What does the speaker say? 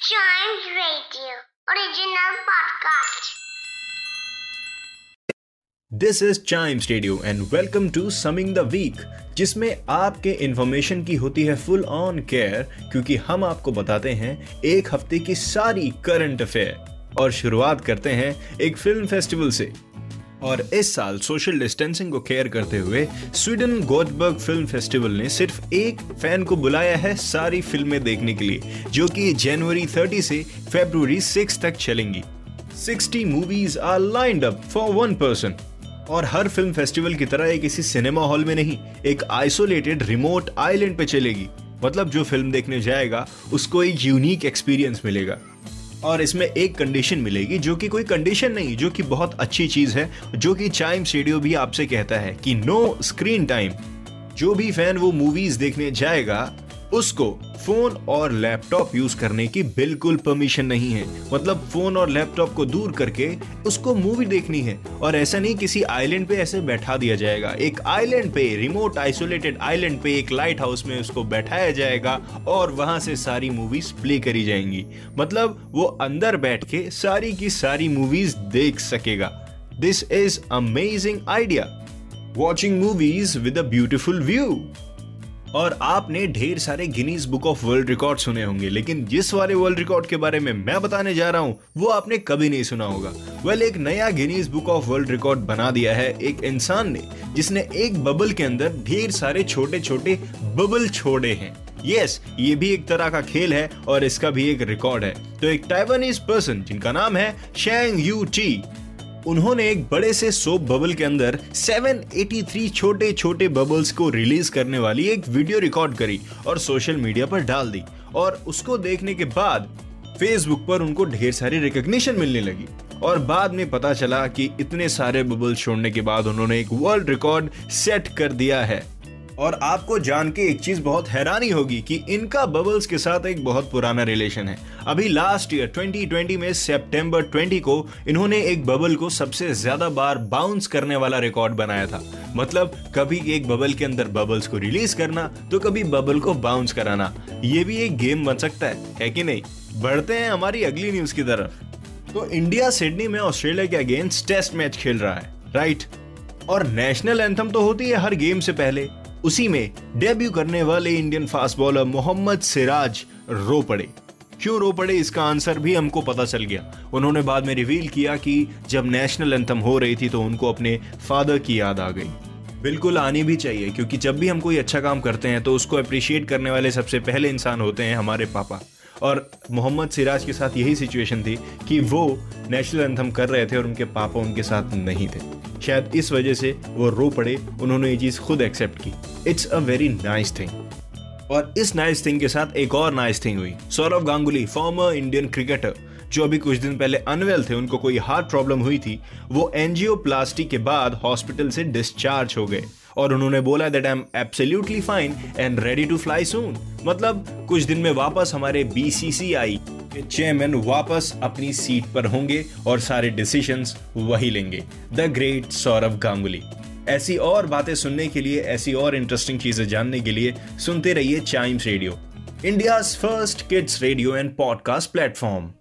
Chimes Radio, original podcast. This is Chimes Radio and welcome to summing the week जिसमें आपके information की होती है फुल ऑन केयर क्योंकि हम आपको बताते हैं एक हफ़्ते की सारी करंट अफेयर और शुरुआत करते हैं एक फ़िल्म फेस्टिवल से और इस साल सोशल डिस्टेंसिंग को केयर करते हुए स्वीडन गोथबर्ग फ़िल्म फेस्टिवल ने सिर्फ़ एक फ़ैन को बुलाया है सारी फ़िल्में देखने के लिए, जो कि जनवरी 30 से फरवरी 6 तक चलेंगी। 60 movies are lined up for one person और हर फ़िल्म फेस्टिवल की तरह ये किसी सिनेमा हॉल में नहीं, एक आइसोलेटेड रिमोट आइलैंड पे चलेगी। मतलब जो फ़िल्म देखने जाएगा, उसको एक यूनिक एक्सपीरियंस मिलेगा। और इसमें एक कंडीशन मिलेगी जो कि कोई कंडीशन नहीं, जो कि बहुत अच्छी चीज़ है, जो कि चाइम स्टेडियो भी आपसे कहता है कि नो स्क्रीन टाइम जो भी फ़ैन वो मूवीज़ देखने जाएगा उसको फ़ोन और लैपटॉप यूज़ करने की बिल्कुल परमिशन नहीं है। मतलब फ़ोन और लैपटॉप को दूर करके उसको मूवी देखनी है। और ऐसा नहीं किसी आइलैंड पे ऐसे बैठा दिया जाएगा। एक आइलैंड पे रिमोट आइसोलेटेड आइलैंड पे एक लाइट हाउस में उसको बैठाया जाएगा और वहाँ से सारी मूवीज़ प्ले करी जाएँगी। मतलब वो अंदर बैठ के सारी की सारी मूवीज़ देख सकेगा। This is amazing idea watching movies with a beautiful view और आपने ढेर सारे Guinness book of world record सुने होंगे लेकिन जिस वाले वर्ल्ड रिकॉर्ड के बारे में मैं बताने जा रहा हूँ वो आपने कभी नहीं सुना होगा। वेल एक नया Guinness book of world record बना दिया है एक इंसान ने जिसने एक बबल के अंदर ढेर सारे छोटे छोटे बबल छोड़े हैं। यस yes, ये भी एक तरह का खेल है और इसका भी एक रिकॉर्ड है। तो एक टाइवानीज पर्सन जिनका नाम है शेंग यू टी उन्होंने एक बड़े से सोप बबल के अंदर 783 छोटे छोटे बबल्स को रिलीज़ करने वाली एक वीडियो रिकॉर्ड करी और सोशल मीडिया पर डाल दी। और उसको देखने के बाद फेसबुक पर उनको ढेर सारी रिकग्निशन मिलने लगी। और बाद में पता चला कि इतने सारे बबल छोड़ने के बाद उन्होंने एक वर्ल्ड रिकॉर्ड सेट कर दिया है। और आपको जान के एक चीज़ बहुत हैरानी होगी कि इनका बबल्स के साथ एक बहुत पुराना रिलेशन है। अभी लास्ट ईयर 2020 में सितंबर 20 को इन्होंने एक बबल को सबसे ज़्यादा बार बाउंस करने वाला रिकॉर्ड बनाया था। मतलब कभी एक बबल के अंदर बबल्स को रिलीज़ करना तो कभी बबल को बाउंस कराना। ये भी एक गेम बन सकता है है कि नहीं? बढ़ते हैं हमारी अगली न्यूज़ की तरफ़। तो इंडिया, सिडनी में ऑस्ट्रेलिया के अगेंस्ट टेस्ट मैच खेल रहा है राइट और नेशनल एंथम तो होती है हर गेम से पहले। उसी में डेब्यू करने वाले Indian fast bowler Mohammed Siraj रो पड़े। क्यों रो पड़े, इसका आंसर भी हमको पता चल गया। उन्होंने बाद में रिवील किया कि जब नेशनल एंथम हो रही थी तो उनको अपने फादर की याद आ गई। बिल्कुल आनी भी चाहिए, क्योंकि जब भी हम कोई अच्छा काम करते हैं तो उसको अप्रिशिएट करने वाले सबसे पहले इंसान होते हैं हमारे पापा। और मोहम्मद सिराज के साथ यही सिचुएशन थी कि वो नेशनल एंथम कर रहे थे और उनके पापा उनके साथ नहीं थे। शायद इस वजह से वो रो पड़े, उन्होंने ये चीज़ खुद एक्सेप्ट की। It's a very nice thing और इस नाइस थिंग के साथ एक और नाइस थिंग हुई। Saurav Ganguly former Indian cricketer जो अभी कुछ दिन पहले अनवेल थे, उनको कोई हार्ट प्रॉब्लम हुई थी, वो एनजियोप्लास्टी के बाद हॉस्पिटल से डिस्चार्ज हो गए। और उन्होंने बोला that I am absolutely fine and ready to fly soon मतलब कुछ दिन में वापस हमारे बीसीसीआई के चेयरमैन वापस अपनी सीट पर होंगे और सारे डिसीजंस वही लेंगे। द ग्रेट सौरभ गांगुली ऐसी और बातें सुनने के लिए, ऐसी और इंटरेस्टिंग चीज़ें जानने के लिए सुनते रहिए Chimes Radio India first kids radio and podcast platform